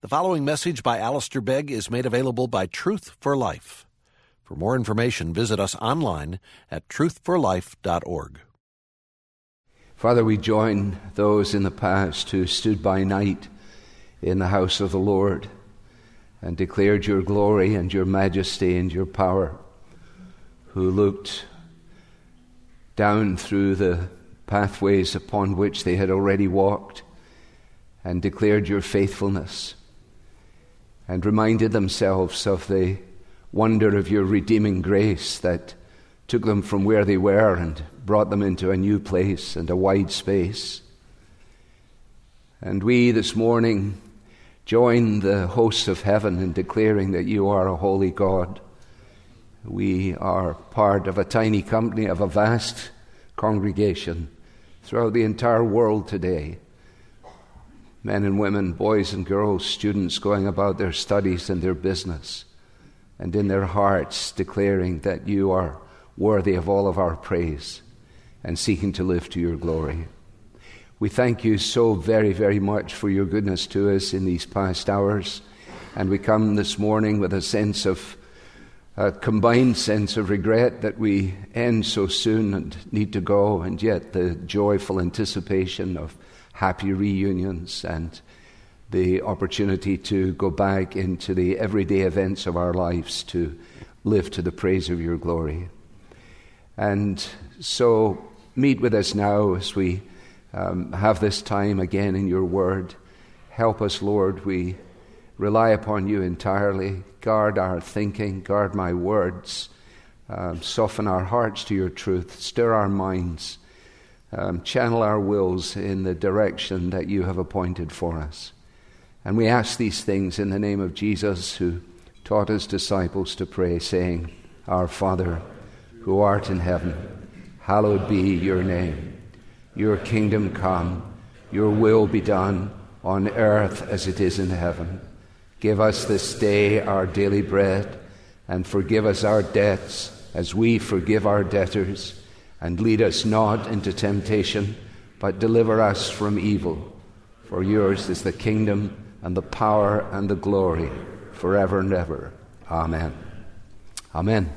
The following message by Alistair Begg is made available by Truth for Life. For more information, visit us online at truthforlife.org. Father, we join those in the past who stood by night in the house of the Lord and declared your glory and your majesty and your power, who looked down through the pathways upon which they had already walked and declared your faithfulness and reminded themselves of the wonder of your redeeming grace that took them from where they were and brought them into a new place and a wide space. And we this morning join the hosts of heaven in declaring that you are a holy God. We are part of a tiny company of a vast congregation throughout the entire world today men and women, boys and girls, students going about their studies and their business, and in their hearts declaring that you are worthy of all of our praise and seeking to live to your glory. We thank you so very, very much for your goodness to us in these past hours. And we come this morning with a sense of, a combined sense of regret that we end so soon and need to go, and yet the joyful anticipation of happy reunions and the opportunity to go back into the everyday events of our lives to live to the praise of your glory. And so, meet with us now as we um, have this time again in your word. Help us, Lord. We rely upon you entirely. Guard our thinking, guard my words, um, soften our hearts to your truth, stir our minds um, channel our wills in the direction that you have appointed for us. And we ask these things in the name of Jesus, who taught his disciples to pray, saying, Our Father, who art in heaven, hallowed be your name. Your kingdom come, your will be done on earth as it is in heaven. Give us this day our daily bread, and forgive us our debts as we forgive our debtors and lead us not into temptation, but deliver us from evil. For yours is the kingdom and the power and the glory forever and ever. Amen. Amen.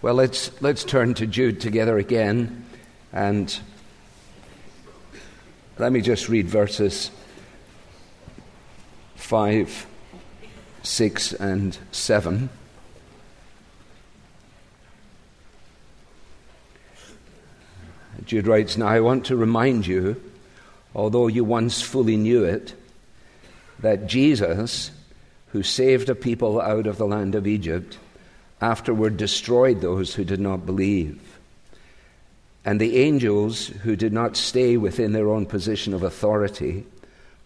Well, let's, let's turn to Jude together again. And let me just read verses 5, 6, and 7. Jude writes, Now I want to remind you, although you once fully knew it, that Jesus, who saved a people out of the land of Egypt, afterward destroyed those who did not believe. And the angels who did not stay within their own position of authority,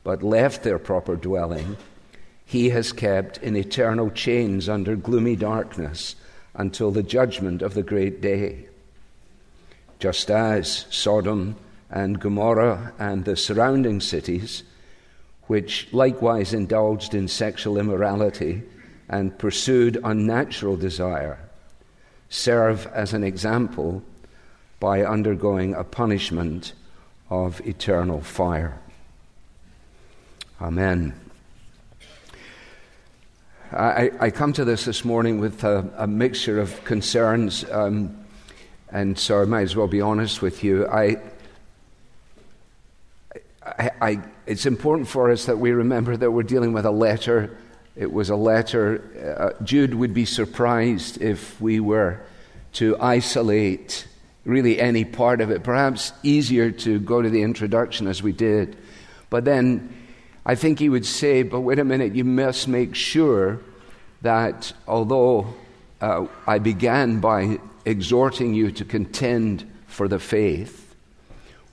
but left their proper dwelling, he has kept in eternal chains under gloomy darkness until the judgment of the great day. Just as Sodom and Gomorrah and the surrounding cities, which likewise indulged in sexual immorality and pursued unnatural desire, serve as an example by undergoing a punishment of eternal fire. Amen. I, I, come to this this morning with a, a mixture of concerns, um, and so I might as well be honest with you. I, I, it's important for us that we remember that we're dealing with a letter. It was a letter. Uh, Jude would be surprised if we were to isolate really any part of it. Perhaps easier to go to the introduction as we did. But then I think he would say, but wait a minute, you must make sure that although uh, I began by exhorting you to contend for the faith,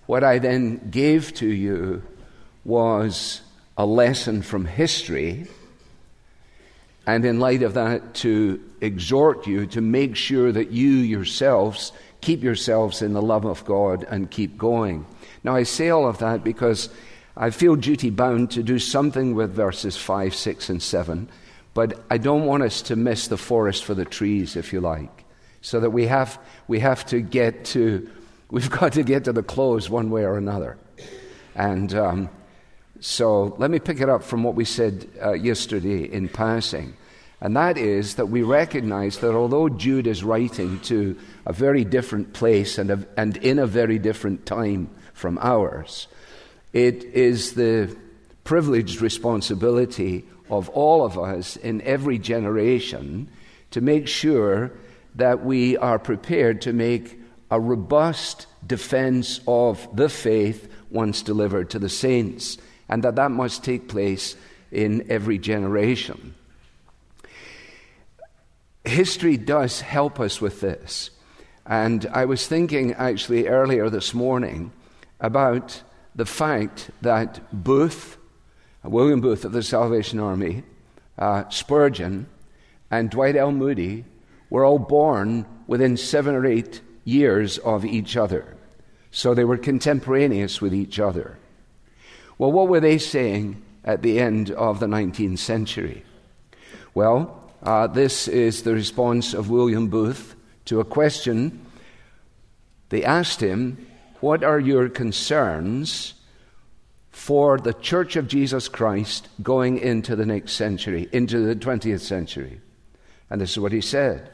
what I then gave to you was a lesson from history, and in light of that, to exhort you to make sure that you yourselves keep yourselves in the love of God and keep going. Now, I say all of that because I feel duty bound to do something with verses 5, 6, and 7, but I don't want us to miss the forest for the trees, if you like. so that we have, we have to get to, we've got to get to the close one way or another. And um, so let me pick it up from what we said uh, yesterday in passing. And that is that we recognize that although Jude is writing to a very different place and, a, and in a very different time from ours, it is the privileged responsibility of all of us in every generation to make sure that we are prepared to make a robust defense of the faith once delivered to the saints, and that that must take place in every generation. History does help us with this. And I was thinking actually earlier this morning about the fact that Booth, William Booth of the Salvation Army, uh, Spurgeon, and Dwight L. Moody were all born within seven or eight years of each other. So they were contemporaneous with each other. Well, what were they saying at the end of the 19th century? Well, uh, this is the response of William Booth to a question. They asked him, What are your concerns for the Church of Jesus Christ going into the next century, into the 20th century? And this is what he said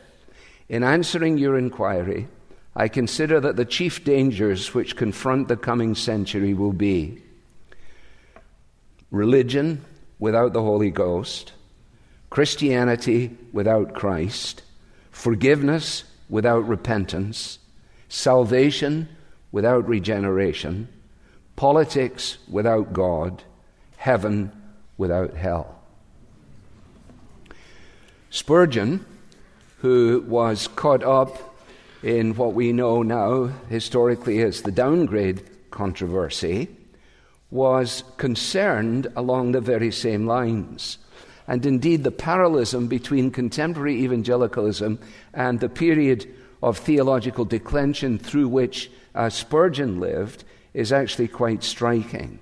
In answering your inquiry, I consider that the chief dangers which confront the coming century will be religion without the Holy Ghost, Christianity without Christ, forgiveness without repentance, salvation without regeneration, politics without God, heaven without hell. Spurgeon, who was caught up in what we know now historically as the downgrade controversy, was concerned along the very same lines. And indeed, the parallelism between contemporary evangelicalism and the period of theological declension through which uh, Spurgeon lived is actually quite striking.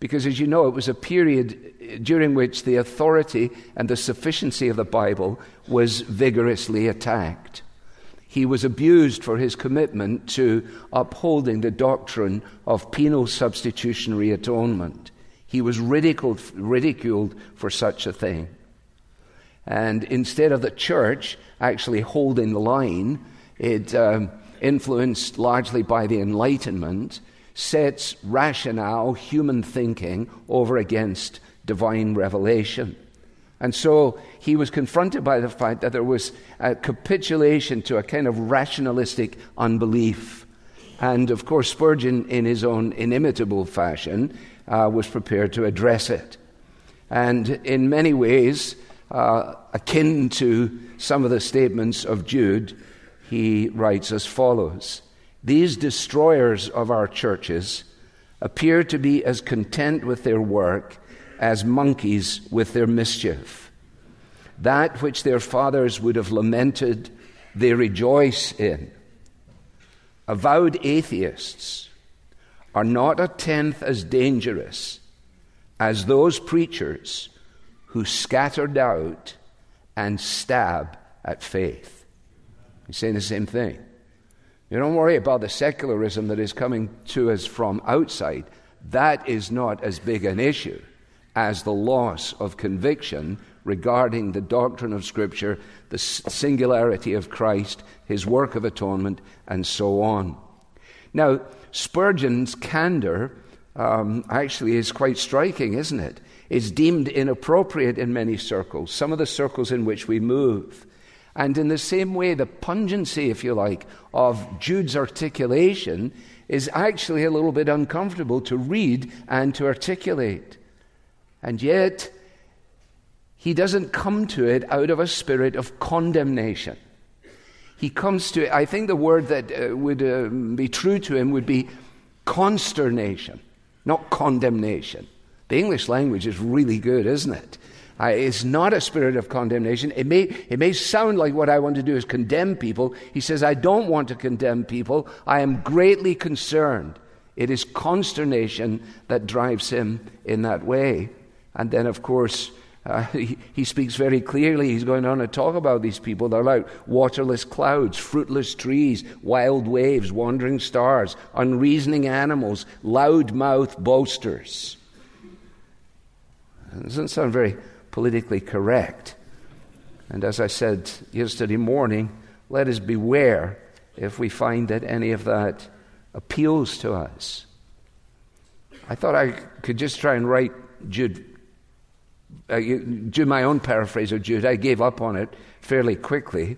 Because, as you know, it was a period during which the authority and the sufficiency of the Bible was vigorously attacked. He was abused for his commitment to upholding the doctrine of penal substitutionary atonement. He was ridiculed, ridiculed for such a thing. And instead of the church actually holding the line, it, um, influenced largely by the Enlightenment, sets rationale, human thinking, over against divine revelation. And so he was confronted by the fact that there was a capitulation to a kind of rationalistic unbelief. And of course, Spurgeon, in his own inimitable fashion, uh, was prepared to address it. And in many ways, uh, akin to some of the statements of Jude, he writes as follows These destroyers of our churches appear to be as content with their work as monkeys with their mischief. That which their fathers would have lamented, they rejoice in. Avowed atheists are not a tenth as dangerous as those preachers who scatter doubt and stab at faith. He's saying the same thing. You don't worry about the secularism that is coming to us from outside. That is not as big an issue as the loss of conviction regarding the doctrine of Scripture, the singularity of Christ, his work of atonement, and so on. Now, Spurgeon's candor um, actually is quite striking, isn't it? It's deemed inappropriate in many circles, some of the circles in which we move. And in the same way, the pungency, if you like, of Jude's articulation is actually a little bit uncomfortable to read and to articulate. And yet, he doesn't come to it out of a spirit of condemnation. He comes to it, I think the word that uh, would uh, be true to him would be consternation, not condemnation. The English language is really good, isn't it? Uh, it's not a spirit of condemnation. It may, it may sound like what I want to do is condemn people. He says, I don't want to condemn people. I am greatly concerned. It is consternation that drives him in that way. And then, of course, Uh, he, he, speaks very clearly. He's going on to talk about these people. They're like waterless clouds, fruitless trees, wild waves, wandering stars, unreasoning animals, loud mouthed boasters. It doesn't sound very politically correct. And as I said yesterday morning, let us beware if we find that any of that appeals to us. I thought I could just try and write Jude uh, do my own paraphrase of Jude. I gave up on it fairly quickly,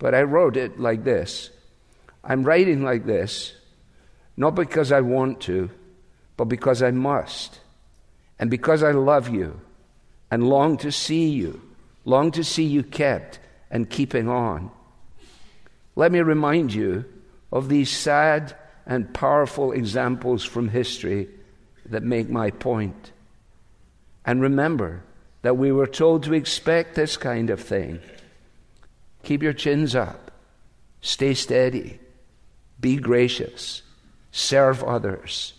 but I wrote it like this I'm writing like this, not because I want to, but because I must, and because I love you and long to see you, long to see you kept and keeping on. Let me remind you of these sad and powerful examples from history that make my point. And remember, that we were told to expect this kind of thing. Keep your chins up, stay steady, be gracious, serve others,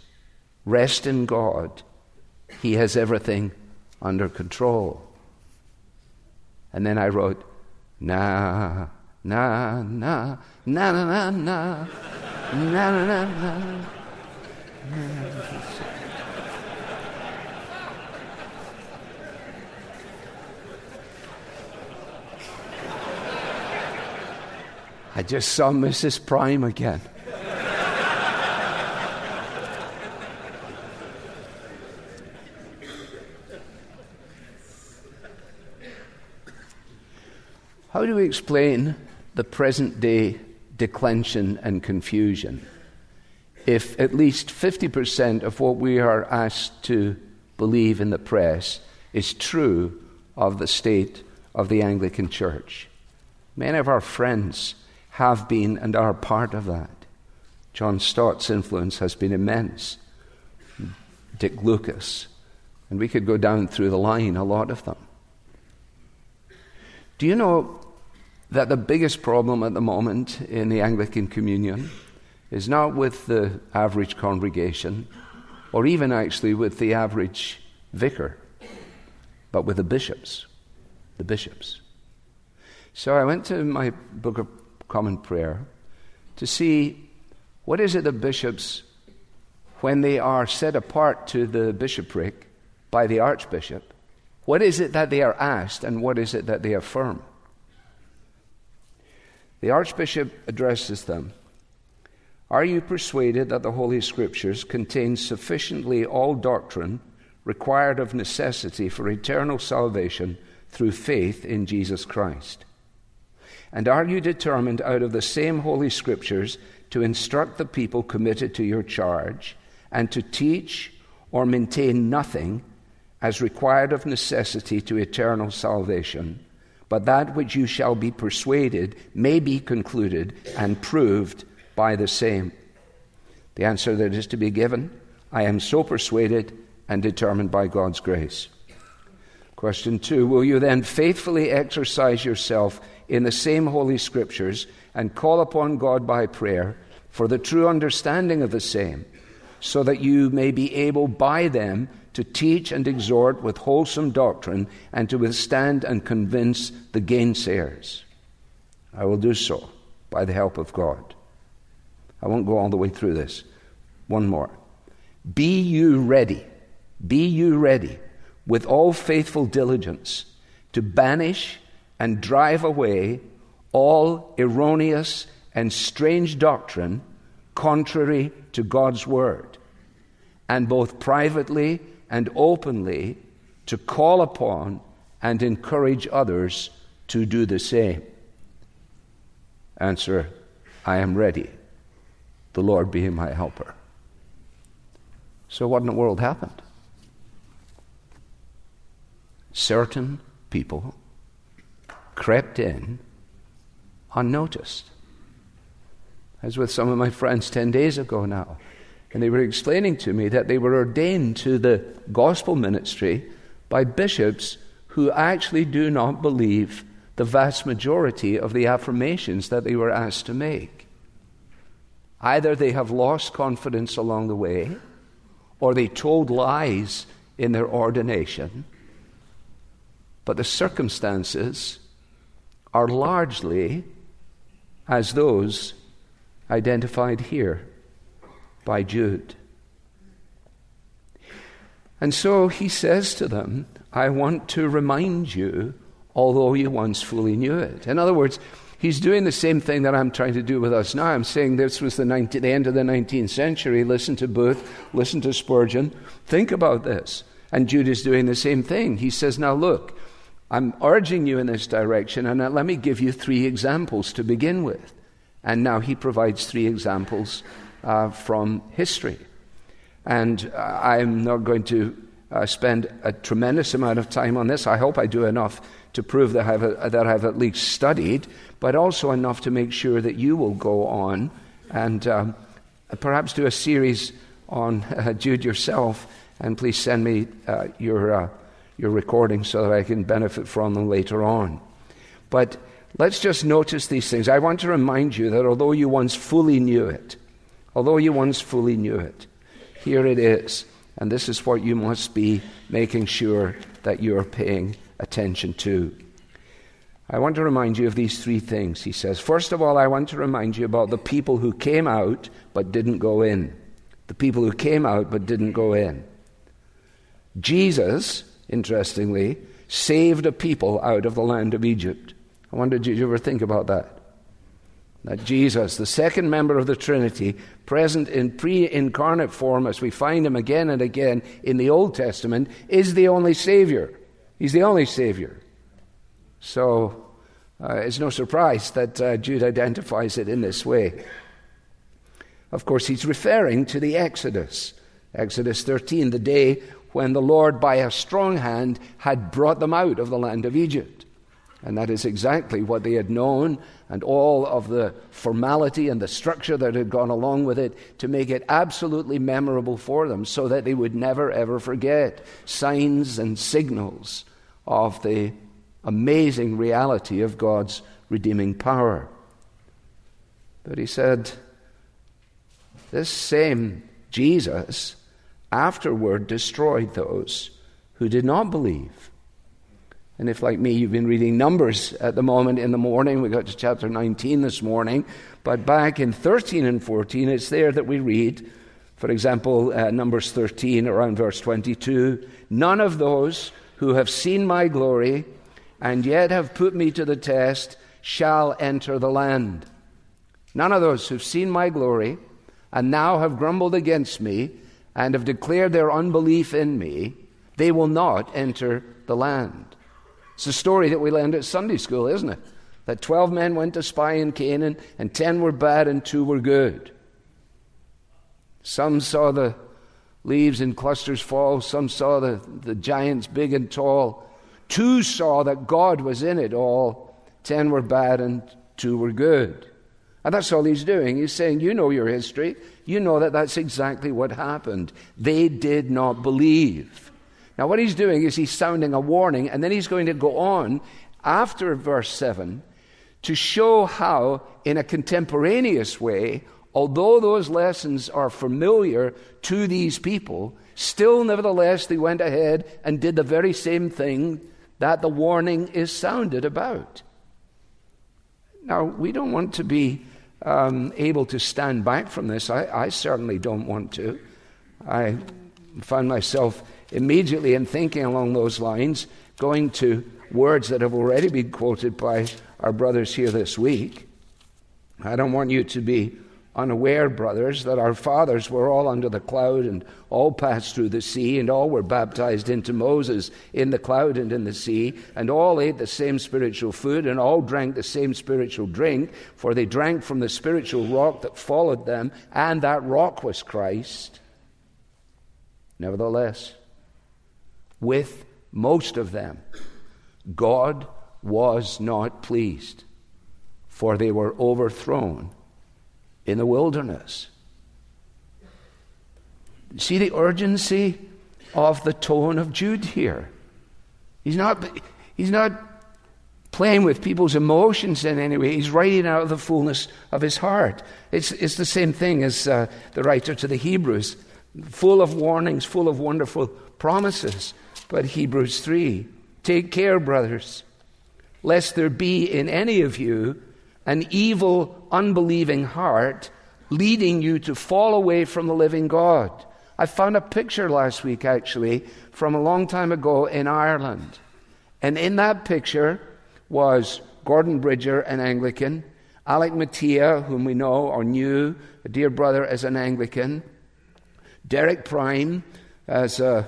rest in God. He has everything under control. And then I wrote, na, na, na, na, na, na, na, na, na, na, na. I just saw Mrs. Prime again. How do we explain the present day declension and confusion if at least 50% of what we are asked to believe in the press is true of the state of the Anglican Church? Many of our friends have been and are part of that. John Stott's influence has been immense. Dick Lucas. And we could go down through the line, a lot of them. Do you know that the biggest problem at the moment in the Anglican Communion is not with the average congregation, or even actually with the average vicar, but with the bishops? The bishops. So I went to my book of common prayer to see what is it the bishops, when they are set apart to the bishopric by the archbishop, what is it that they are asked and what is it that they affirm? The archbishop addresses them Are you persuaded that the Holy Scriptures contain sufficiently all doctrine required of necessity for eternal salvation through faith in Jesus Christ? And are you determined out of the same Holy Scriptures to instruct the people committed to your charge and to teach or maintain nothing as required of necessity to eternal salvation, but that which you shall be persuaded may be concluded and proved by the same? The answer that is to be given I am so persuaded and determined by God's grace. Question two Will you then faithfully exercise yourself in the same Holy Scriptures and call upon God by prayer for the true understanding of the same, so that you may be able by them to teach and exhort with wholesome doctrine and to withstand and convince the gainsayers. I will do so by the help of God. I won't go all the way through this. One more. Be you ready, be you ready with all faithful diligence to banish and drive away all erroneous and strange doctrine contrary to God's Word, and both privately and openly to call upon and encourage others to do the same? Answer I am ready, the Lord being my helper. So, what in the world happened? Certain people crept in unnoticed. I was with some of my friends 10 days ago now, and they were explaining to me that they were ordained to the gospel ministry by bishops who actually do not believe the vast majority of the affirmations that they were asked to make. Either they have lost confidence along the way, or they told lies in their ordination, but the circumstances are largely as those identified here by Jude. And so he says to them, I want to remind you, although you once fully knew it. In other words, he's doing the same thing that I'm trying to do with us now. I'm saying this was the, 19, the end of the 19th century. Listen to Booth, listen to Spurgeon. Think about this. And Jude is doing the same thing. He says, Now look, I'm urging you in this direction, and let me give you three examples to begin with. And now he provides three examples uh, from history. And uh, I'm not going to uh, spend a tremendous amount of time on this. I hope I do enough to prove that I've, that I've at least studied, but also enough to make sure that you will go on and um, perhaps do a series on uh, Jude yourself. And please send me uh, your, uh, your recordings so that I can benefit from them later on. But let's just notice these things. I want to remind you that although you once fully knew it, although you once fully knew it, here it is. And this is what you must be making sure that you're paying attention to. I want to remind you of these three things, he says. First of all, I want to remind you about the people who came out but didn't go in. The people who came out but didn't go in. Jesus, interestingly, saved a people out of the land of Egypt. I wonder, did you ever think about that? That Jesus, the second member of the Trinity, present in pre incarnate form as we find him again and again in the Old Testament, is the only Savior. He's the only Savior. So uh, it's no surprise that uh, Jude identifies it in this way. Of course, he's referring to the Exodus. Exodus 13, the day when the Lord, by a strong hand, had brought them out of the land of Egypt. And that is exactly what they had known, and all of the formality and the structure that had gone along with it to make it absolutely memorable for them so that they would never ever forget signs and signals of the amazing reality of God's redeeming power. But he said, This same Jesus afterward destroyed those who did not believe. And if, like me, you've been reading Numbers at the moment in the morning, we got to chapter 19 this morning, but back in 13 and 14, it's there that we read, for example, uh, Numbers 13, around verse 22 None of those who have seen my glory and yet have put me to the test shall enter the land. None of those who've seen my glory and now have grumbled against me and have declared their unbelief in me, they will not enter the land. It's a story that we learned at Sunday school, isn't it? That 12 men went to spy in Canaan, and 10 were bad and 2 were good. Some saw the leaves in clusters fall, some saw the, the giants big and tall. Two saw that God was in it all. 10 were bad and 2 were good. And that's all he's doing. He's saying, You know your history. You know that that's exactly what happened. They did not believe. Now, what he's doing is he's sounding a warning, and then he's going to go on after verse 7 to show how, in a contemporaneous way, although those lessons are familiar to these people, still, nevertheless, they went ahead and did the very same thing that the warning is sounded about. Now, we don't want to be um, able to stand back from this. I, I certainly don't want to. I find myself immediately in thinking along those lines, going to words that have already been quoted by our brothers here this week. I don't want you to be unaware, brothers, that our fathers were all under the cloud and all passed through the sea, and all were baptized into Moses in the cloud and in the sea, and all ate the same spiritual food, and all drank the same spiritual drink, for they drank from the spiritual rock that followed them, and that rock was Christ. Nevertheless, with most of them, God was not pleased, for they were overthrown in the wilderness. See the urgency of the tone of Jude here. He's not, he's not playing with people's emotions in any way. He's writing out of the fullness of his heart. It's, it's the same thing as uh, the writer to the Hebrews, full of warnings, full of wonderful promises. But Hebrews 3 Take care, brothers, lest there be in any of you an evil, unbelieving heart leading you to fall away from the living God. I found a picture last week, actually, from a long time ago in Ireland. And in that picture was Gordon Bridger, an Anglican, Alec Motyer, whom we know or knew, a dear brother as an Anglican, Derek Prime as a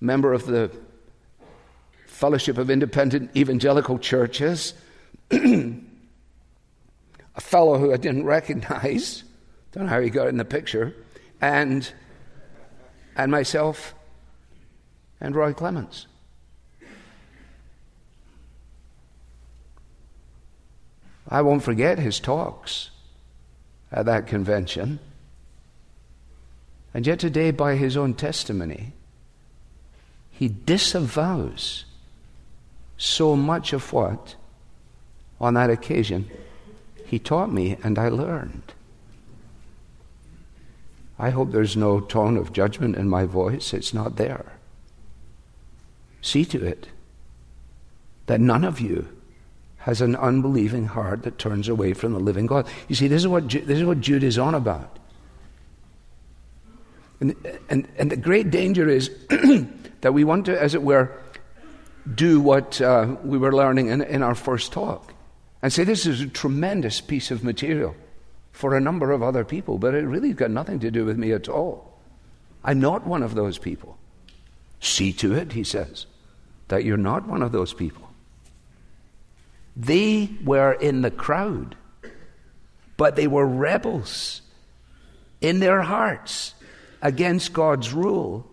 member of the Fellowship of Independent Evangelical Churches, a fellow who I didn't recognize, don't know how he got in the picture, and, and myself and Roy Clements. I won't forget his talks at that convention. And yet, today, by his own testimony, he disavows so much of what, on that occasion, he taught me and I learned. I hope there's no tone of judgment in my voice. It's not there. See to it that none of you has an unbelieving heart that turns away from the living God. You see, this is what, this is what Jude is on about. And, and, and the great danger is that we want to, as it were, do what uh, we were learning in, in our first talk and say this is a tremendous piece of material for a number of other people, but it really got nothing to do with me at all. I'm not one of those people. See to it, he says, that you're not one of those people. They were in the crowd, but they were rebels in their hearts against God's rule,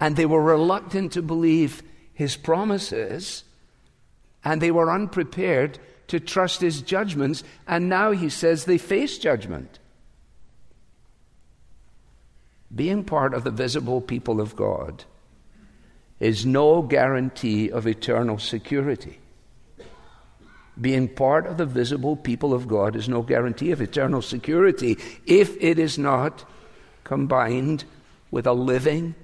and they were reluctant to believe his promises, and they were unprepared to trust his judgments, and now he says they face judgment. Being part of the visible people of God is no guarantee of eternal security. Being part of the visible people of God is no guarantee of eternal security if it is not combined with a living,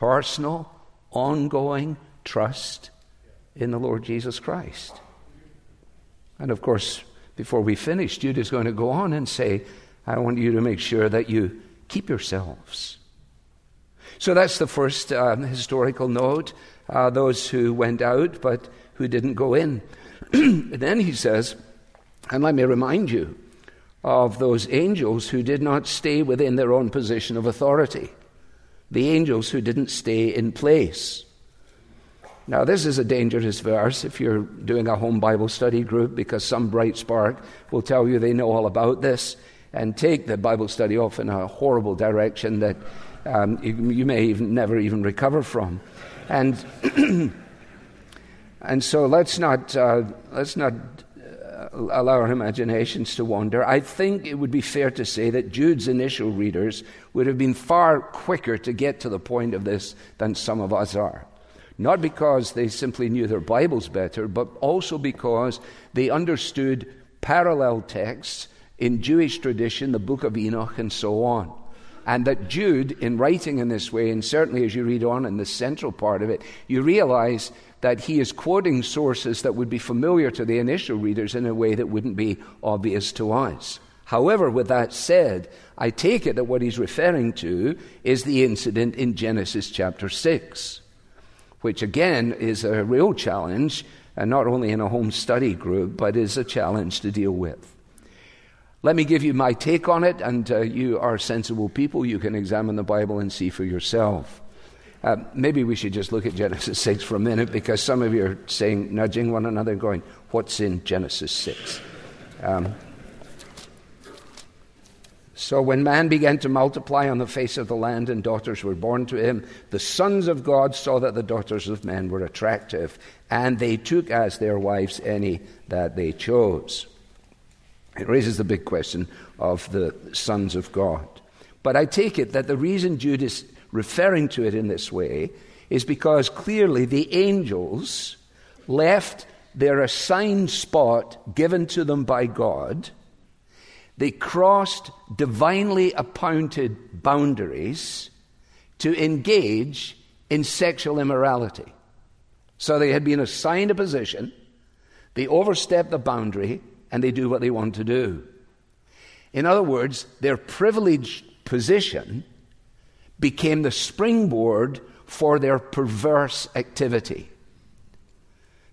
personal, ongoing trust in the Lord Jesus Christ. And of course, before we finish, Jude is going to go on and say, I want you to make sure that you keep yourselves. So that's the first uh, historical note. Uh, those who went out but who didn't go in. then he says, and let me remind you of those angels who did not stay within their own position of authority, the angels who didn't stay in place. Now, this is a dangerous verse if you're doing a home Bible study group because some bright spark will tell you they know all about this and take the Bible study off in a horrible direction that um, you, you, may even, never even recover from. And And so let's not, uh, let's not Uh, allow our imaginations to wander. I think it would be fair to say that Jude's initial readers would have been far quicker to get to the point of this than some of us are. Not because they simply knew their Bibles better, but also because they understood parallel texts in Jewish tradition, the book of Enoch, and so on. And that Jude, in writing in this way, and certainly as you read on in the central part of it, you realize that he is quoting sources that would be familiar to the initial readers in a way that wouldn't be obvious to us. However, with that said, I take it that what he's referring to is the incident in Genesis chapter 6, which again is a real challenge, and not only in a home study group, but is a challenge to deal with. Let me give you my take on it, and uh, you are sensible people. You can examine the Bible and see for yourself. Uh, maybe we should just look at Genesis 6 for a minute because some of you are saying, nudging one another, going, What's in Genesis 6? Um, so when man began to multiply on the face of the land and daughters were born to him, the sons of God saw that the daughters of men were attractive, and they took as their wives any that they chose. It raises the big question of the sons of God. But I take it that the reason Judas referring to it in this way is because clearly the angels left their assigned spot given to them by God. They crossed divinely appointed boundaries to engage in sexual immorality. So they had been assigned a position, they overstep the boundary, and they do what they want to do. In other words, their privileged position became the springboard for their perverse activity.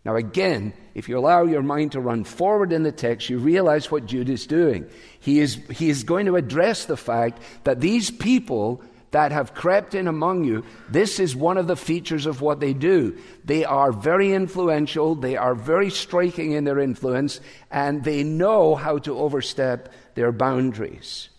Now, again, if you allow your mind to run forward in the text, you realize what Jude is doing. He is, he is going to address the fact that these people that have crept in among you, this is one of the features of what they do. They are very influential, they are very striking in their influence, and they know how to overstep their boundaries.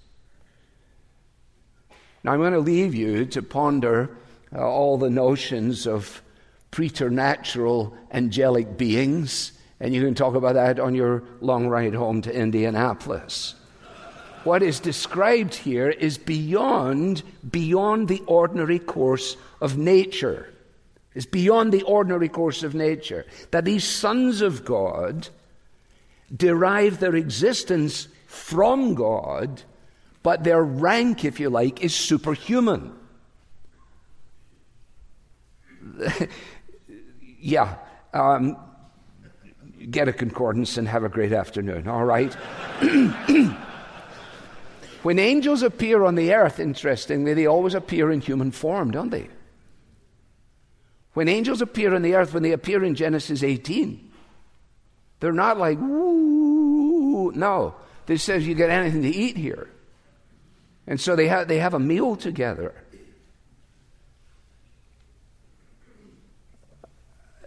Now, I'm going to leave you to ponder uh, all the notions of preternatural angelic beings, and you can talk about that on your long ride home to Indianapolis. What is described here is beyond, beyond the ordinary course of nature. It's beyond the ordinary course of nature. That these sons of God derive their existence from God, but their rank, if you like, is superhuman. yeah, um, get a concordance and have a great afternoon, all right? when angels appear on the earth, interestingly, they always appear in human form, don't they? When angels appear on the earth, when they appear in Genesis 18, they're not like, woo, no. They says you get anything to eat here. And so they have, they have a meal together.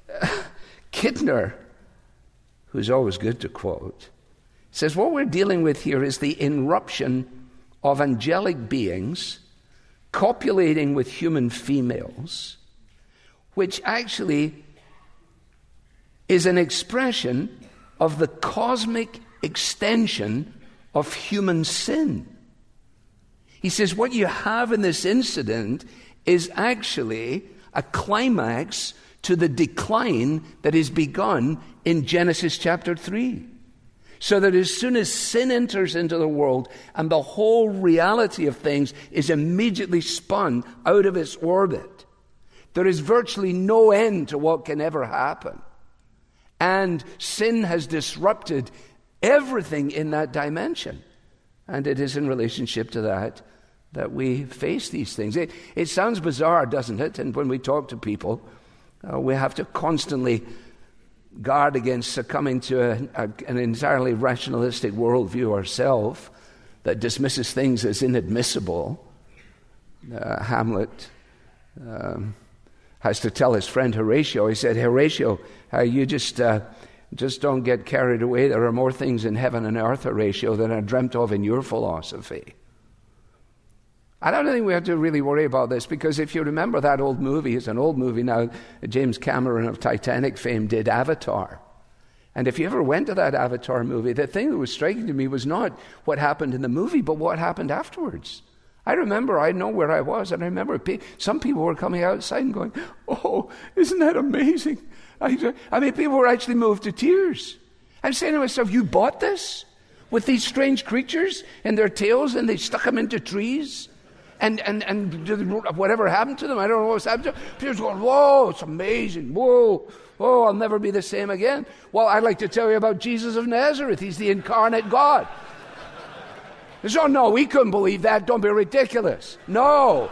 Kidner, who's always good to quote, says what we're dealing with here is the irruption of angelic beings copulating with human females, which actually is an expression of the cosmic extension of human sin. He says what you have in this incident is actually a climax to the decline that is begun in Genesis chapter 3. So that as soon as sin enters into the world and the whole reality of things is immediately spun out of its orbit, there is virtually no end to what can ever happen. And sin has disrupted everything in that dimension. And it is in relationship to that that we face these things. It, it sounds bizarre, doesn't it? And when we talk to people, uh, we have to constantly guard against succumbing to a, a, an entirely rationalistic worldview ourselves that dismisses things as inadmissible. Uh, Hamlet um, has to tell his friend Horatio, he said, Horatio, uh, you just, uh, just don't get carried away. There are more things in heaven and earth, Horatio, than are dreamt of in your philosophy. I don't think we have to really worry about this because if you remember that old movie, it's an old movie now, James Cameron of Titanic fame did Avatar. And if you ever went to that Avatar movie, the thing that was striking to me was not what happened in the movie, but what happened afterwards. I remember, I know where I was, and I remember some people were coming outside and going, Oh, isn't that amazing? I, I mean, people were actually moved to tears. I'm saying to myself, You bought this? With these strange creatures and their tails, and they stuck them into trees? And, and, and whatever happened to them, I don't know what's happened to them. People's going, whoa, it's amazing. Whoa, whoa, I'll never be the same again. Well, I'd like to tell you about Jesus of Nazareth. He's the incarnate God. So, no, we couldn't believe that. Don't be ridiculous. No.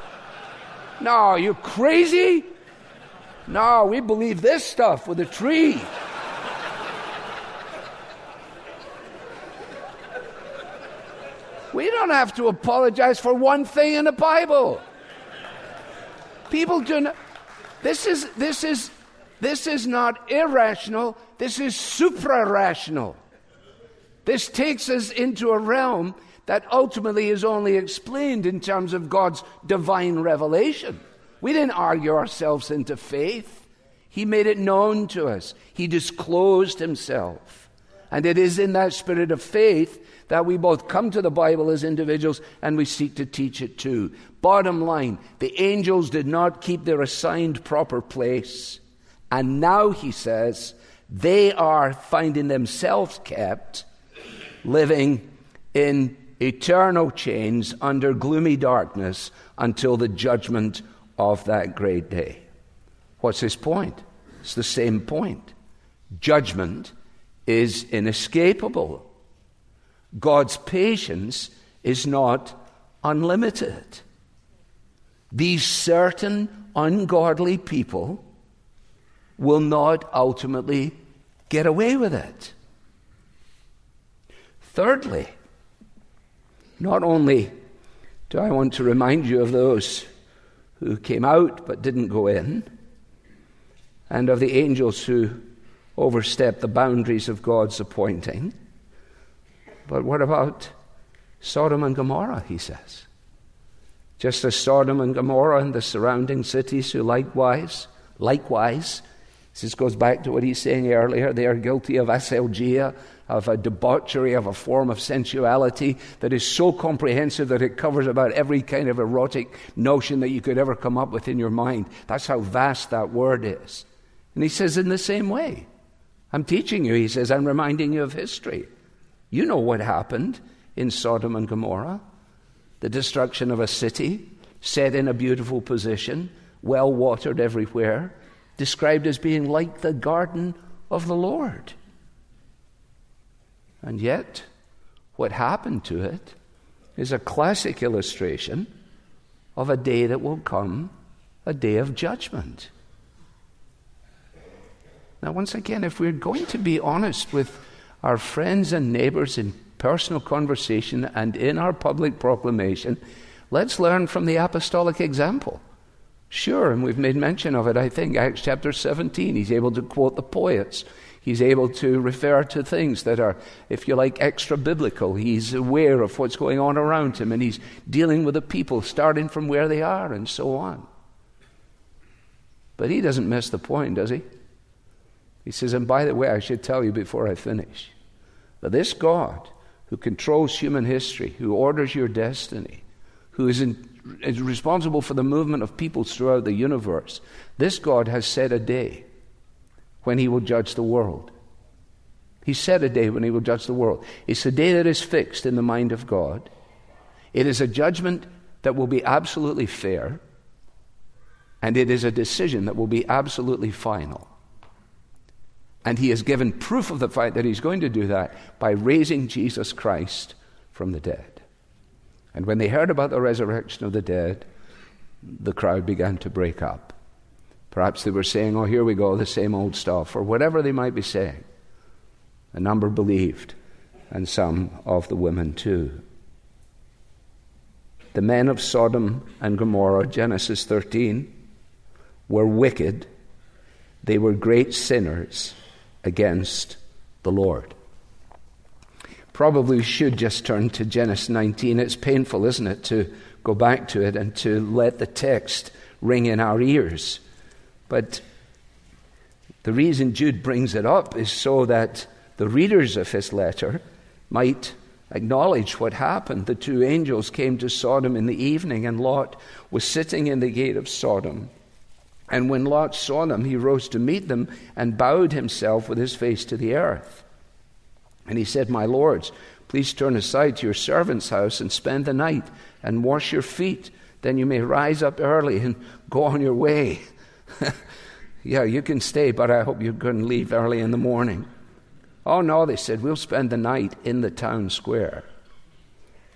No, you crazy? No, we believe this stuff with a tree. We don't have to apologize for one thing in the Bible. People do not. This is, this is, this is not irrational, this is supra rational. This takes us into a realm that ultimately is only explained in terms of God's divine revelation. We didn't argue ourselves into faith. He made it known to us. He disclosed himself. And it is in that spirit of faith that we both come to the Bible as individuals and we seek to teach it too. Bottom line, the angels did not keep their assigned proper place. And now, he says, they are finding themselves kept living in eternal chains under gloomy darkness until the judgment of that great day. What's his point? It's the same point. Judgment is inescapable. God's patience is not unlimited. These certain ungodly people will not ultimately get away with it. Thirdly, not only do I want to remind you of those who came out but didn't go in, and of the angels who overstepped the boundaries of God's appointing, but what about Sodom and Gomorrah, he says? Just as Sodom and Gomorrah and the surrounding cities who likewise, likewise, this goes back to what he's saying earlier, they are guilty of aselgeia, of a debauchery, of a form of sensuality that is so comprehensive that it covers about every kind of erotic notion that you could ever come up with in your mind. That's how vast that word is. And he says, in the same way, I'm teaching you, he says, I'm reminding you of history. You know what happened in Sodom and Gomorrah the destruction of a city set in a beautiful position, well watered everywhere, described as being like the garden of the Lord. And yet, what happened to it is a classic illustration of a day that will come, a day of judgment. Now, once again, if we're going to be honest with our friends and neighbors in personal conversation and in our public proclamation, let's learn from the apostolic example. Sure, and we've made mention of it, I think, Acts chapter 17. He's able to quote the poets. He's able to refer to things that are, if you like, extra biblical. He's aware of what's going on around him and he's dealing with the people, starting from where they are and so on. But he doesn't miss the point, does he? He says, and by the way, I should tell you before I finish that this God who controls human history, who orders your destiny, who is, in, is responsible for the movement of peoples throughout the universe, this God has set a day when he will judge the world. He set a day when he will judge the world. It's a day that is fixed in the mind of God. It is a judgment that will be absolutely fair, and it is a decision that will be absolutely final. And he has given proof of the fact that he's going to do that by raising Jesus Christ from the dead. And when they heard about the resurrection of the dead, the crowd began to break up. Perhaps they were saying, Oh, here we go, the same old stuff, or whatever they might be saying. A number believed, and some of the women too. The men of Sodom and Gomorrah, Genesis 13, were wicked. They were great sinners against the Lord. Probably should just turn to Genesis 19. It's painful, isn't it, to go back to it and to let the text ring in our ears. But the reason Jude brings it up is so that the readers of his letter might acknowledge what happened. The two angels came to Sodom in the evening, and Lot was sitting in the gate of Sodom. And when Lot saw them, he rose to meet them and bowed himself with his face to the earth. And he said, My lords, please turn aside to your servant's house and spend the night and wash your feet. Then you may rise up early and go on your way. yeah, you can stay, but I hope going to leave early in the morning. Oh, no, they said, we'll spend the night in the town square.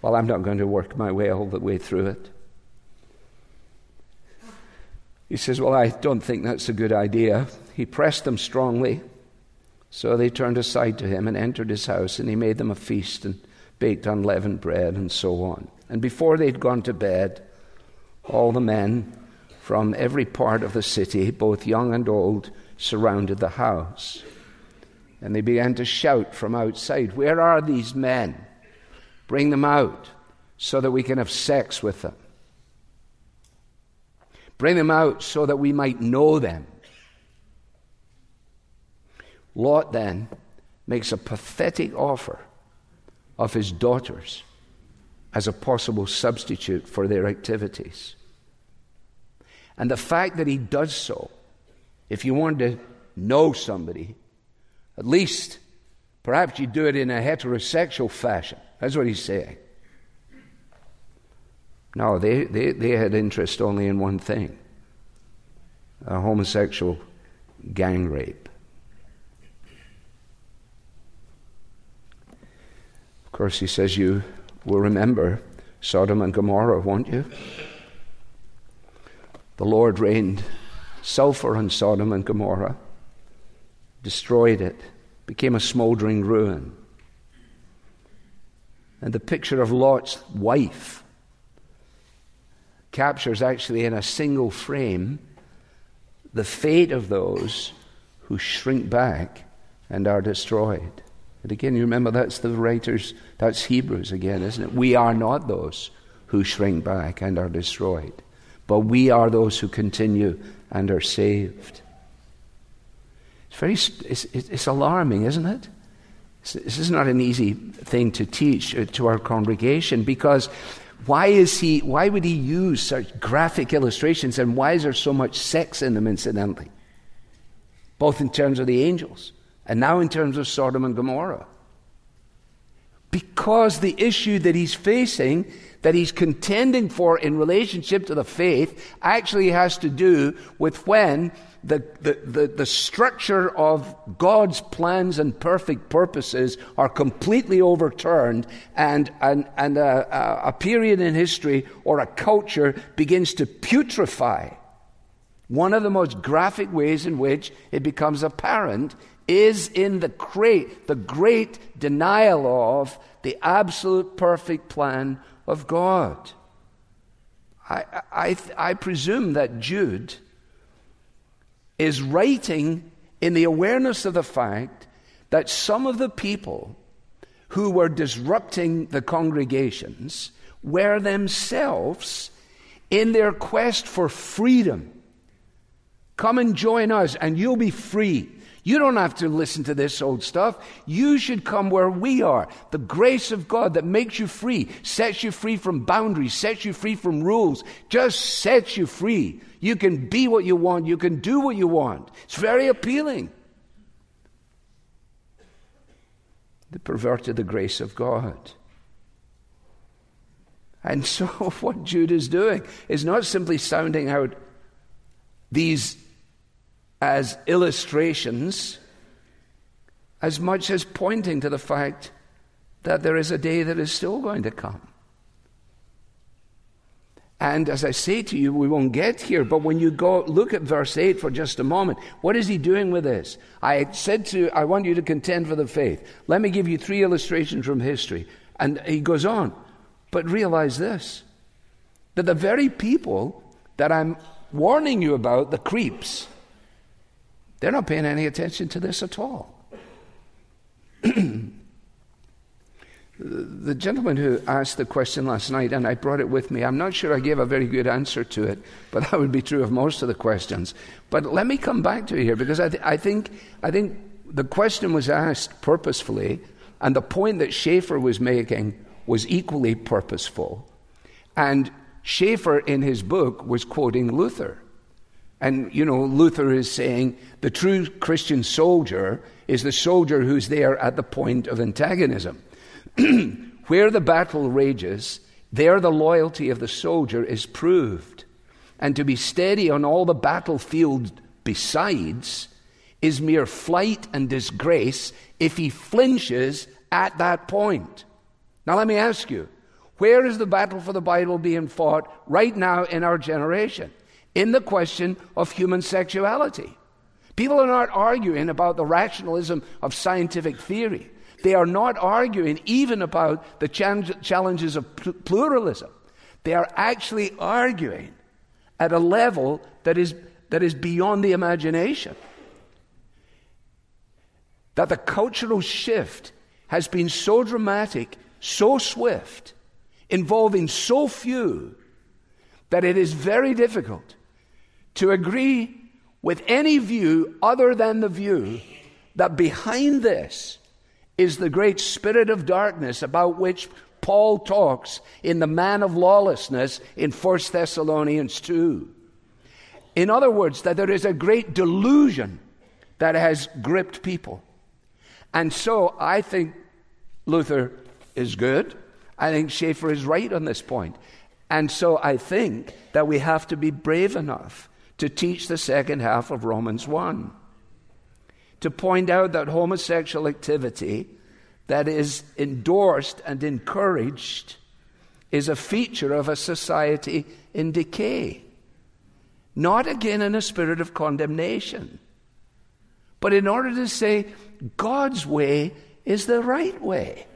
Well, I'm not going to work my way all the way through it. He says, Well, I don't think that's a good idea. He pressed them strongly. So they turned aside to him and entered his house, and he made them a feast and baked unleavened bread and so on. And before they'd gone to bed, all the men from every part of the city, both young and old, surrounded the house. And they began to shout from outside, Where are these men? Bring them out so that we can have sex with them. Bring them out so that we might know them. Lot then makes a pathetic offer of his daughters as a possible substitute for their activities. And the fact that he does so, if you want to know somebody, at least perhaps you do it in a heterosexual fashion. That's what he's saying. No, they, they, they had interest only in one thing a homosexual gang rape. Of course, he says, You will remember Sodom and Gomorrah, won't you? The Lord rained sulfur on Sodom and Gomorrah, destroyed it, became a smoldering ruin. And the picture of Lot's wife captures actually in a single frame the fate of those who shrink back and are destroyed. And again, you remember that's the writers, that's Hebrews again, isn't it? We are not those who shrink back and are destroyed, but we are those who continue and are saved. It's very, it's, it's alarming, isn't it? This is not an easy thing to teach uh, to our congregation because why is he why would he use such graphic illustrations and why is there so much sex in them incidentally? Both in terms of the angels and now in terms of Sodom and Gomorrah. Because the issue that he's facing that he's contending for in relationship to the faith actually has to do with when the, the, the, the, structure of God's plans and perfect purposes are completely overturned, and, and, and a, a period in history or a culture begins to putrefy. One of the most graphic ways in which it becomes apparent is in the great, the great denial of the absolute perfect plan of God. I, I, I presume that Jude is writing in the awareness of the fact that some of the people who were disrupting the congregations were themselves in their quest for freedom. Come and join us, and you'll be free. You don't have to listen to this old stuff. You should come where we are. The grace of God that makes you free, sets you free from boundaries, sets you free from rules, just sets you free. You can be what you want, you can do what you want. It's very appealing. They perverted the grace of God. And so, what Jude is doing is not simply sounding out these as illustrations as much as pointing to the fact that there is a day that is still going to come. And as I say to you, we won't get here, but when you go look at verse 8 for just a moment, what is he doing with this? I said to, I want you to contend for the faith. Let me give you three illustrations from history. And he goes on, but realize this that the very people that I'm warning you about, the creeps, they're not paying any attention to this at all. the gentleman who asked the question last night, and I brought it with me, I'm not sure I gave a very good answer to it, but that would be true of most of the questions. But let me come back to it here because I, th- I, think, I think the question was asked purposefully, and the point that Schaeffer was making was equally purposeful. And Schaeffer, in his book, was quoting Luther. And, you know, Luther is saying the true Christian soldier is the soldier who's there at the point of antagonism. Where the battle rages, there the loyalty of the soldier is proved. And to be steady on all the battlefield besides is mere flight and disgrace if he flinches at that point. Now, let me ask you where is the battle for the Bible being fought right now in our generation? In the question of human sexuality. People are not arguing about the rationalism of scientific theory. They are not arguing even about the challenges of pluralism. They are actually arguing at a level that is, that is beyond the imagination. That the cultural shift has been so dramatic, so swift, involving so few, that it is very difficult to agree with any view other than the view that behind this is the great spirit of darkness about which Paul talks in the man of lawlessness in 1 Thessalonians 2. In other words, that there is a great delusion that has gripped people. And so I think Luther is good. I think Schaeffer is right on this point. And so I think that we have to be brave enough to teach the second half of Romans 1. to point out that homosexual activity that is endorsed and encouraged is a feature of a society in decay. Not again in a spirit of condemnation, but in order to say God's way is the right way.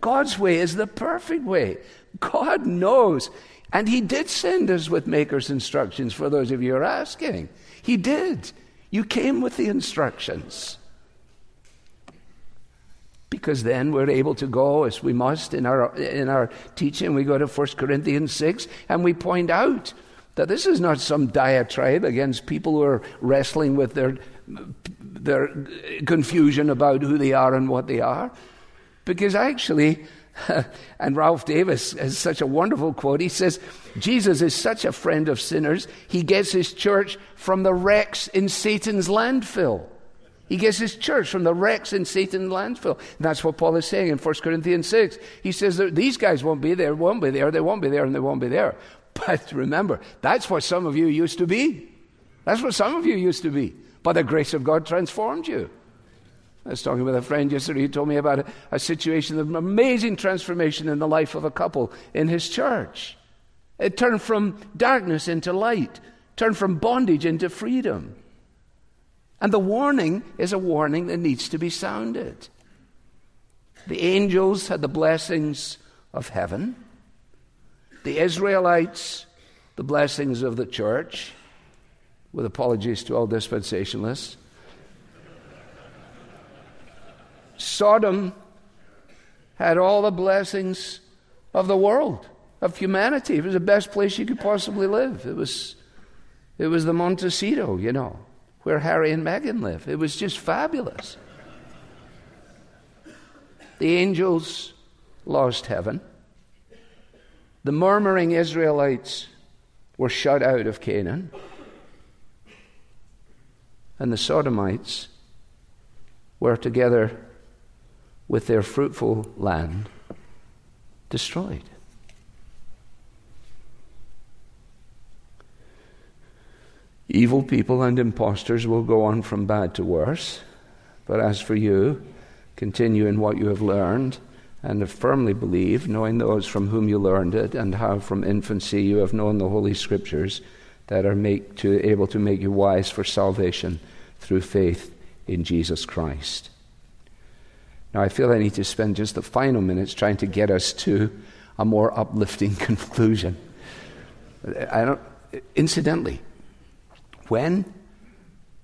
God's way is the perfect way. God knows. And He did send us with Maker's instructions, for those of you who are asking. He did. You came with the instructions. Because then we're able to go, as we must in our, in our teaching, we go to 1 Corinthians 6 and we point out that this is not some diatribe against people who are wrestling with their, their confusion about who they are and what they are. Because actually, and Ralph Davis has such a wonderful quote. He says, Jesus is such a friend of sinners, he gets his church from the wrecks in Satan's landfill. He gets his church from the wrecks in Satan's landfill. And that's what Paul is saying in 1 Corinthians 6. He says these guys won't be there, won't be there, they won't be there, and they won't be there. But remember, that's what some of you used to be. That's what some of you used to be. But the grace of God transformed you. I was talking with a friend yesterday He told me about a, a situation of amazing transformation in the life of a couple in his church. It turned from darkness into light, turned from bondage into freedom. And the warning is a warning that needs to be sounded. The angels had the blessings of heaven, the Israelites, the blessings of the church, with apologies to all dispensationalists. Sodom had all the blessings of the world, of humanity. It was the best place you could possibly live. It was, it was the Montecito, you know, where Harry and Meghan live. It was just fabulous. The angels lost heaven. The murmuring Israelites were shut out of Canaan. And the Sodomites were together with their fruitful land destroyed. Evil people and impostors will go on from bad to worse, but as for you, continue in what you have learned and have firmly believed, knowing those from whom you learned it, and how from infancy you have known the Holy Scriptures that are to, able to make you wise for salvation through faith in Jesus Christ. Now, I feel I need to spend just the final minutes trying to get us to a more uplifting conclusion. I don't, incidentally, when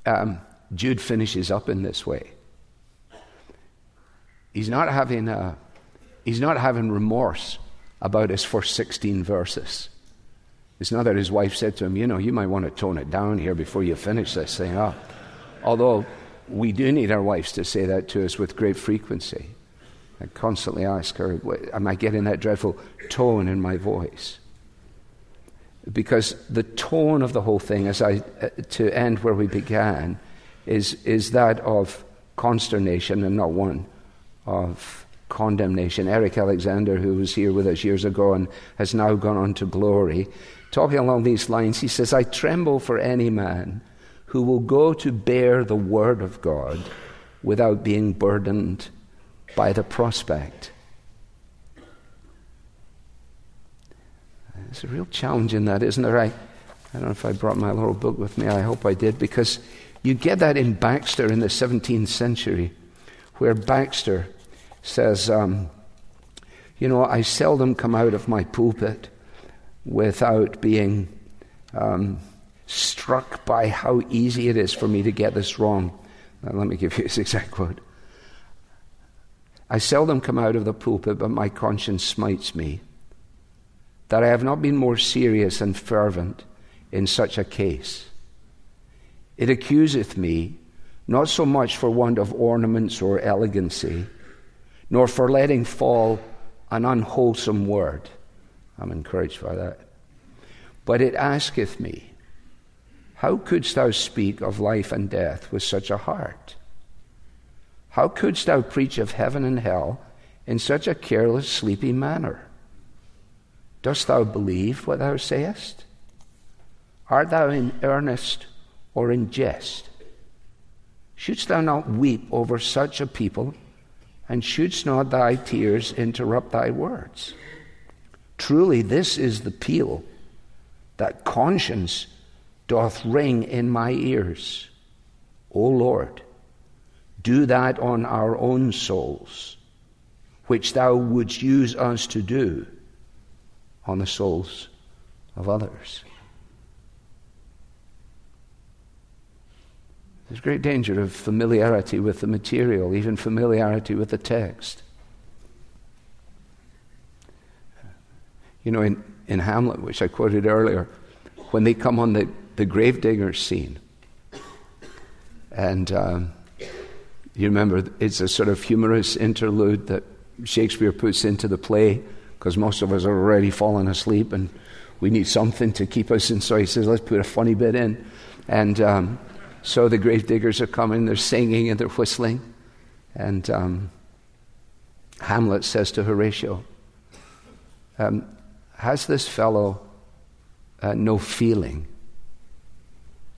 um, Jude finishes up in this way, he's not having a, he's not having remorse about his first 16 verses. It's not that his wife said to him, You know, you might want to tone it down here before you finish this thing up. Although we do need our wives to say that to us with great frequency. I constantly ask her, Am I getting that dreadful tone in my voice? Because the tone of the whole thing, as I, uh, to end where we began, is, is that of consternation and not one of condemnation. Eric Alexander, who was here with us years ago and has now gone on to glory, talking along these lines, he says, I tremble for any man who will go to bear the word of God without being burdened by the prospect. There's a real challenge in that, isn't there? I, I don't know if I brought my little book with me. I hope I did, because you get that in Baxter in the 17th century, where Baxter says, um, You know, I seldom come out of my pulpit without being um, struck by how easy it is for me to get this wrong. Now, let me give you his exact quote. I seldom come out of the pulpit, but my conscience smites me that I have not been more serious and fervent in such a case. It accuseth me not so much for want of ornaments or elegancy, nor for letting fall an unwholesome word. I'm encouraged by that. But it asketh me, how couldst thou speak of life and death with such a heart? How couldst thou preach of heaven and hell in such a careless, sleepy manner? Dost thou believe what thou sayest? Art thou in earnest or in jest? Shouldst thou not weep over such a people, and shouldst not thy tears interrupt thy words? Truly, this is the peal that conscience doth ring in my ears. O Lord, do that on our own souls, which thou wouldst use us to do on the souls of others. There's great danger of familiarity with the material, even familiarity with the text. You know, in, in Hamlet, which I quoted earlier, when they come on the, the gravedigger scene, and um, you remember it's a sort of humorous interlude that Shakespeare puts into the play because most of us are already fallen asleep and we need something to keep us. And so he says, let's put a funny bit in. And um, so the grave diggers are coming, they're singing and they're whistling. And um, Hamlet says to Horatio, um, Has this fellow uh, no feeling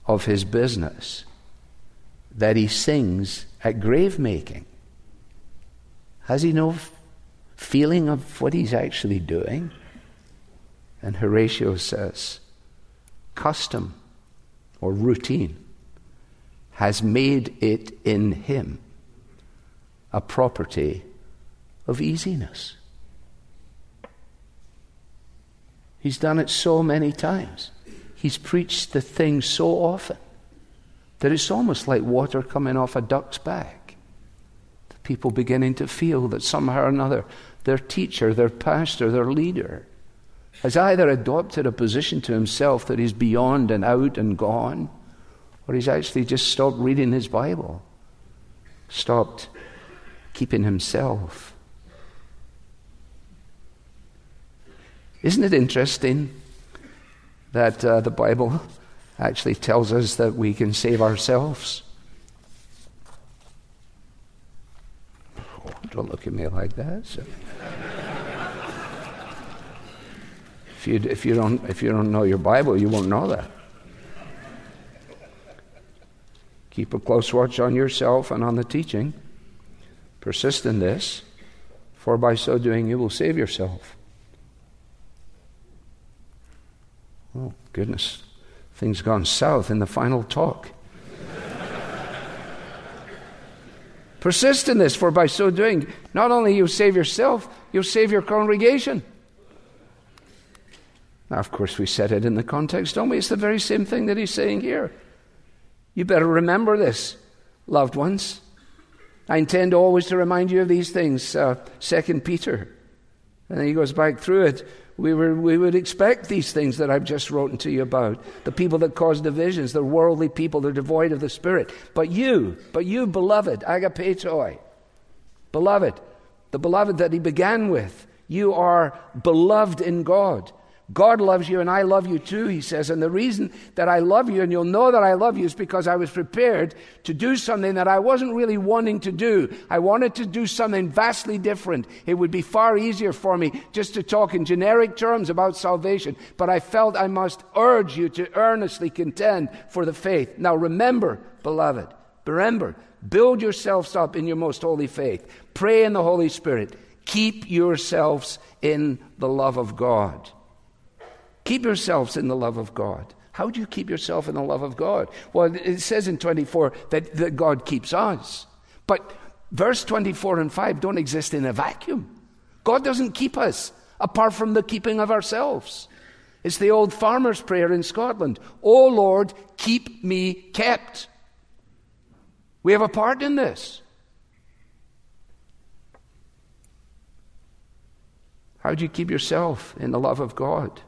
of his business that he sings at grave making? Has he no f- feeling of what he's actually doing? And Horatio says, Custom or routine has made it in him a property of easiness. He's done it so many times. He's preached the thing so often that it's almost like water coming off a duck's back. The people beginning to feel that somehow or another their teacher, their pastor, their leader has either adopted a position to himself that is beyond and out and gone or he's actually just stopped reading his Bible, stopped keeping himself. Isn't it interesting that uh, the Bible actually tells us that we can save ourselves? Don't look at me like that. So. if, you, if, you don't, if you don't know your Bible, you won't know that. Keep a close watch on yourself and on the teaching. Persist in this, for by so doing you will save yourself. Oh, goodness. Things gone south in the final talk. Persist in this, for by so doing, not only you save yourself, you'll save your congregation. Now, of course, we said it in the context, don't we? It's the very same thing that he's saying here. You better remember this, loved ones. I intend always to remind you of these things. Uh, Second Peter. And then he goes back through it. We, were, we would expect these things that I've just written to you about. The people that cause divisions, the worldly people, they're devoid of the Spirit. But you, but you, beloved, agapetoi, beloved, the beloved that he began with, you are beloved in God. God loves you and I love you too, he says. And the reason that I love you and you'll know that I love you is because I was prepared to do something that I wasn't really wanting to do. I wanted to do something vastly different. It would be far easier for me just to talk in generic terms about salvation, but I felt I must urge you to earnestly contend for the faith. Now remember, beloved, remember, build yourselves up in your most holy faith. Pray in the Holy Spirit. Keep yourselves in the love of God. Keep yourselves in the love of God. How do you keep yourself in the love of God? Well, it says in 24 that, that God keeps us. But verse 24 and 5 don't exist in a vacuum. God doesn't keep us apart from the keeping of ourselves. It's the old farmer's prayer in Scotland O Lord, keep me kept. We have a part in this. How do you keep yourself in the love of God?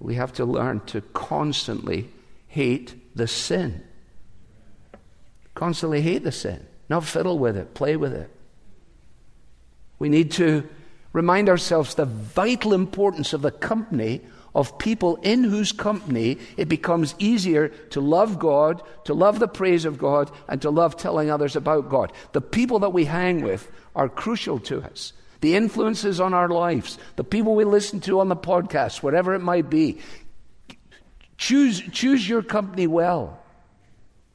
We have to learn to constantly hate the sin. Constantly hate the sin, not fiddle with it, play with it. We need to remind ourselves the vital importance of the company of people in whose company it becomes easier to love God, to love the praise of God, and to love telling others about God. The people that we hang with are crucial to us the influences on our lives, the people we listen to on the podcast, whatever it might be. Choose, choose your company well.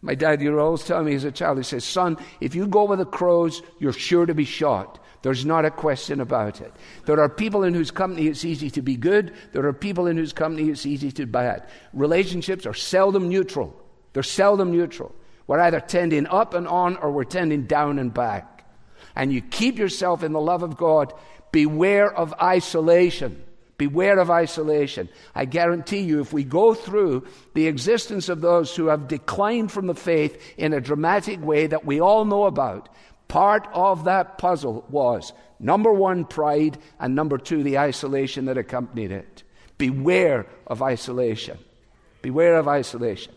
My dad, were always telling me as a child, he says, Son, if you go with the crows, you're sure to be shot. There's not a question about it. There are people in whose company it's easy to be good. There are people in whose company it's easy to be bad. Relationships are seldom neutral. They're seldom neutral. We're either tending up and on or we're tending down and back. And you keep yourself in the love of God. Beware of isolation. Beware of isolation. I guarantee you, if we go through the existence of those who have declined from the faith in a dramatic way that we all know about, part of that puzzle was number one, pride, and number two, the isolation that accompanied it. Beware of isolation. Beware of isolation.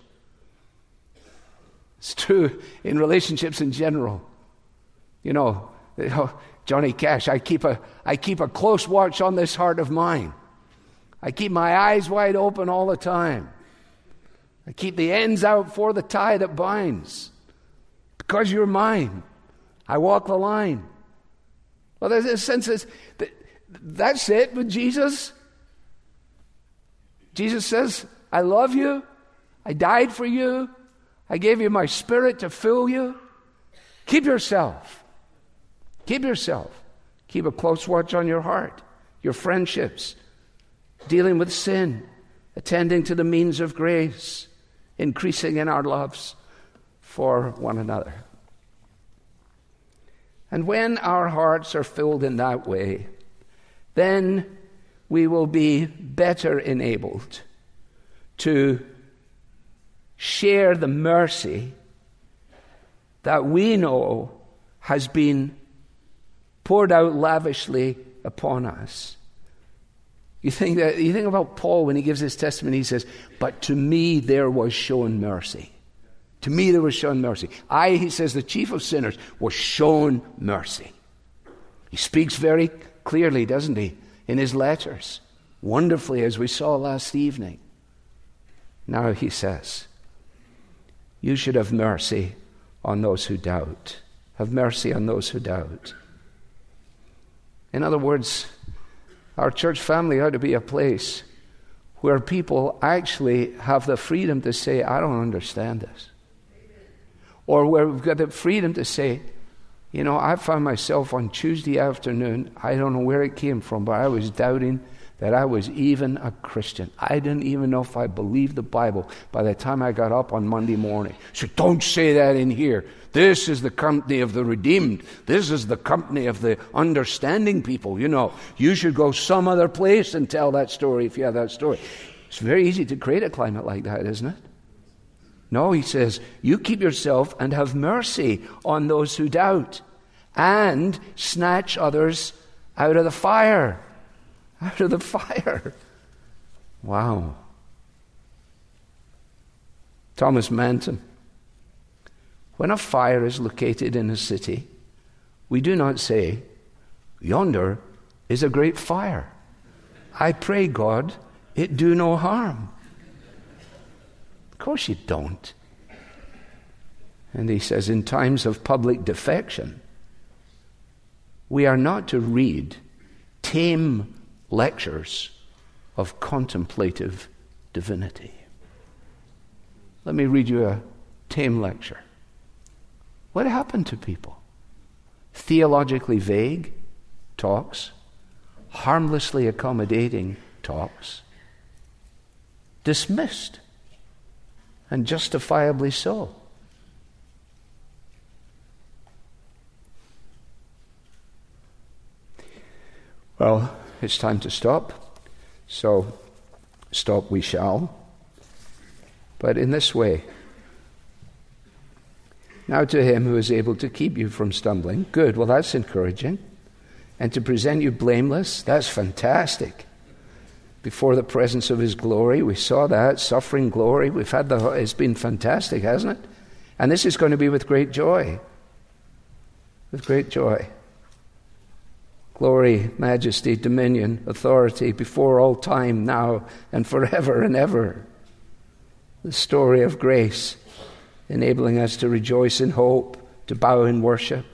It's true in relationships in general. You know, oh, Johnny Cash, I keep a, I keep a close watch on this heart of mine. I keep my eyes wide open all the time. I keep the ends out for the tie that binds. Because you're mine, I walk the line. Well, there's a sense that that's it with Jesus. Jesus says, I love you. I died for you. I gave you my spirit to fill you. Keep yourself. Keep yourself. Keep a close watch on your heart, your friendships, dealing with sin, attending to the means of grace, increasing in our loves for one another. And when our hearts are filled in that way, then we will be better enabled to share the mercy that we know has been poured out lavishly upon us. You think, that, you think about Paul when he gives his testimony, he says, But to me there was shown mercy. To me there was shown mercy. I, he says, the chief of sinners, was shown mercy. He speaks very clearly, doesn't he, in his letters, wonderfully, as we saw last evening. Now he says, You should have mercy on those who doubt. Have mercy on those who doubt. In other words, our church family ought to be a place where people actually have the freedom to say, I don't understand this. Or where we've got the freedom to say, you know, I found myself on Tuesday afternoon, I don't know where it came from, but I was doubting that I was even a Christian. I didn't even know if I believed the Bible by the time I got up on Monday morning. So don't say that in here. This is the company of the redeemed. This is the company of the understanding people. You know, you should go some other place and tell that story if you have that story. It's very easy to create a climate like that, isn't it? No, he says, you keep yourself and have mercy on those who doubt and snatch others out of the fire. Out of the fire. Wow. Thomas Manton when a fire is located in a city, we do not say, Yonder is a great fire. I pray, God, it do no harm. Of course, you don't. And he says, in times of public defection, we are not to read tame lectures of contemplative divinity. Let me read you a tame lecture. What happened to people? Theologically vague talks, harmlessly accommodating talks, dismissed, and justifiably so. Well, it's time to stop. So, stop we shall. But in this way, now to him who is able to keep you from stumbling. Good, well, that's encouraging. And to present you blameless, that's fantastic. Before the presence of his glory, we saw that, suffering glory. We've had the, it's been fantastic, hasn't it? And this is going to be with great joy. With great joy. Glory, majesty, dominion, authority before all time, now and forever and ever. The story of grace enabling us to rejoice in hope, to bow in worship.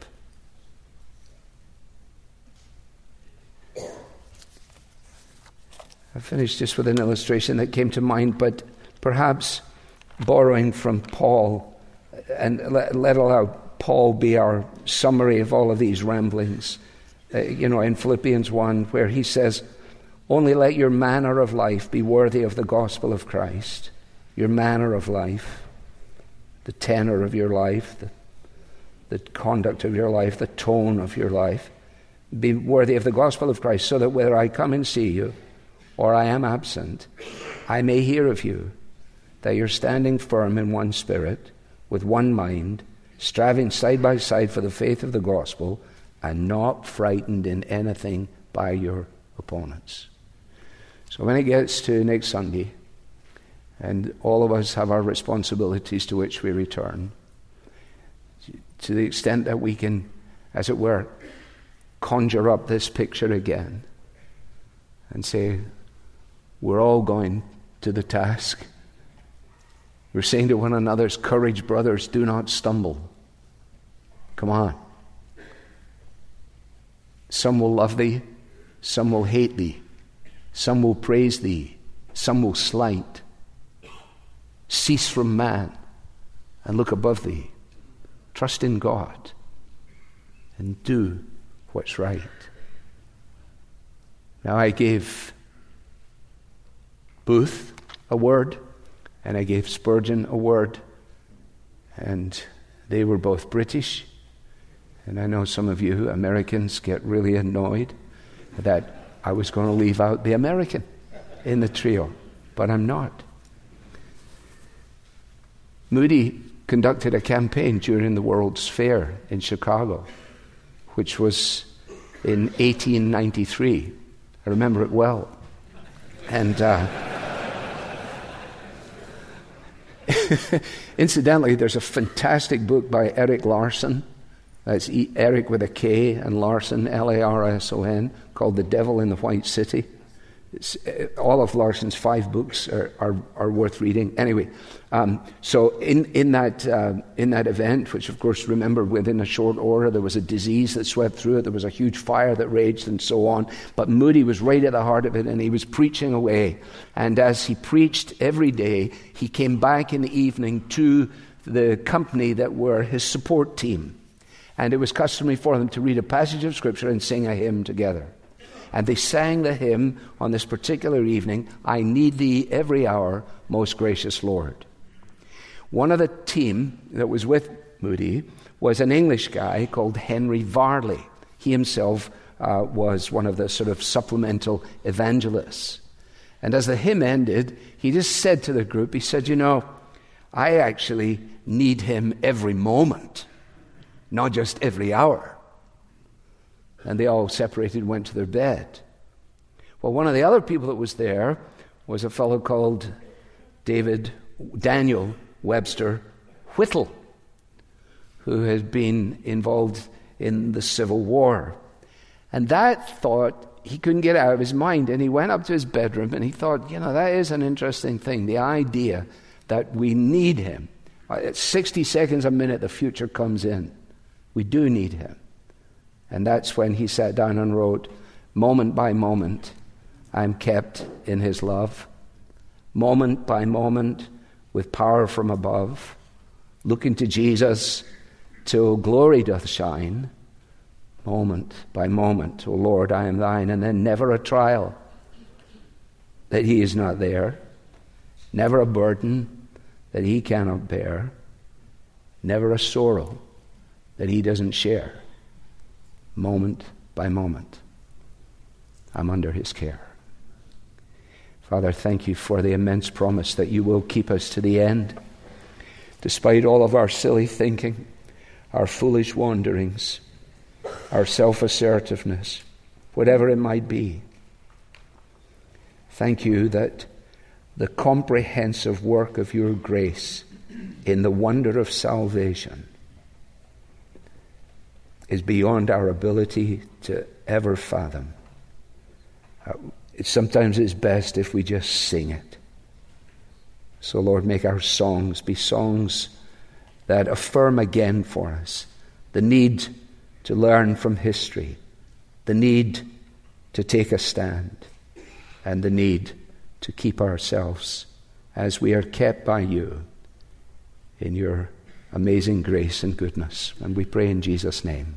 I finished just with an illustration that came to mind, but perhaps borrowing from Paul and let, let allow Paul be our summary of all of these ramblings. Uh, you know, in Philippians 1, where he says, Only let your manner of life be worthy of the gospel of Christ. Your manner of life, the tenor of your life, the, the conduct of your life, the tone of your life, be worthy of the gospel of Christ, so that whether I come and see you or I am absent, I may hear of you that you're standing firm in one spirit, with one mind, striving side by side for the faith of the gospel, and not frightened in anything by your opponents. So when it gets to next Sunday, and all of us have our responsibilities to which we return, to the extent that we can, as it were, conjure up this picture again and say, we're all going to the task. We're saying to one another's courage, brothers, do not stumble. Come on. Some will love thee, some will hate thee, some will praise thee, some will slight. Cease from man and look above thee. Trust in God and do what's right. Now, I gave Booth a word, and I gave Spurgeon a word, and they were both British. And I know some of you Americans get really annoyed that I was going to leave out the American in the trio, but I'm not. Moody conducted a campaign during the World's Fair in Chicago, which was in 1893. I remember it well. And uh, incidentally, there's a fantastic book by Erik Larson. That's Erik with a K and Larson, L A R S O N, called The Devil in the White City. Uh, all of Larson's five books are, are, are worth reading. Anyway, um, so in, in, that, uh, in that event, which of course, remember, within a short order, there was a disease that swept through it, there was a huge fire that raged, and so on. But Moody was right at the heart of it, and he was preaching away. And as he preached every day, he came back in the evening to the company that were his support team. And it was customary for them to read a passage of Scripture and sing a hymn together. And they sang the hymn on this particular evening I need thee every hour, most gracious Lord. One of the team that was with Moody was an English guy called Henry Varley. He himself uh, was one of the sort of supplemental evangelists. And as the hymn ended, he just said to the group, he said, You know, I actually need him every moment, not just every hour and they all separated and went to their bed. Well, one of the other people that was there was a fellow called David Daniel Webster Whittle, who had been involved in the Civil War. And that thought he couldn't get out of his mind. And he went up to his bedroom and he thought, you know, that is an interesting thing the idea that we need him. At 60 seconds a minute, the future comes in. We do need him. And that's when he sat down and wrote, Moment by moment, I'm kept in his love. Moment by moment, with power from above, looking to Jesus till glory doth shine. Moment by moment, O Lord, I am thine. And then never a trial that he is not there, never a burden that he cannot bear, never a sorrow that he doesn't share moment by moment. I'm under his care. Father, thank you for the immense promise that you will keep us to the end, despite all of our silly thinking, our foolish wanderings, our self assertiveness, whatever it might be. Thank you that the comprehensive work of your grace in the wonder of salvation is beyond our ability to ever fathom. Uh, sometimes it's best if we just sing it. So, Lord, make our songs be songs that affirm again for us the need to learn from history, the need to take a stand, and the need to keep ourselves as we are kept by you in your amazing grace and goodness. And we pray in Jesus' name.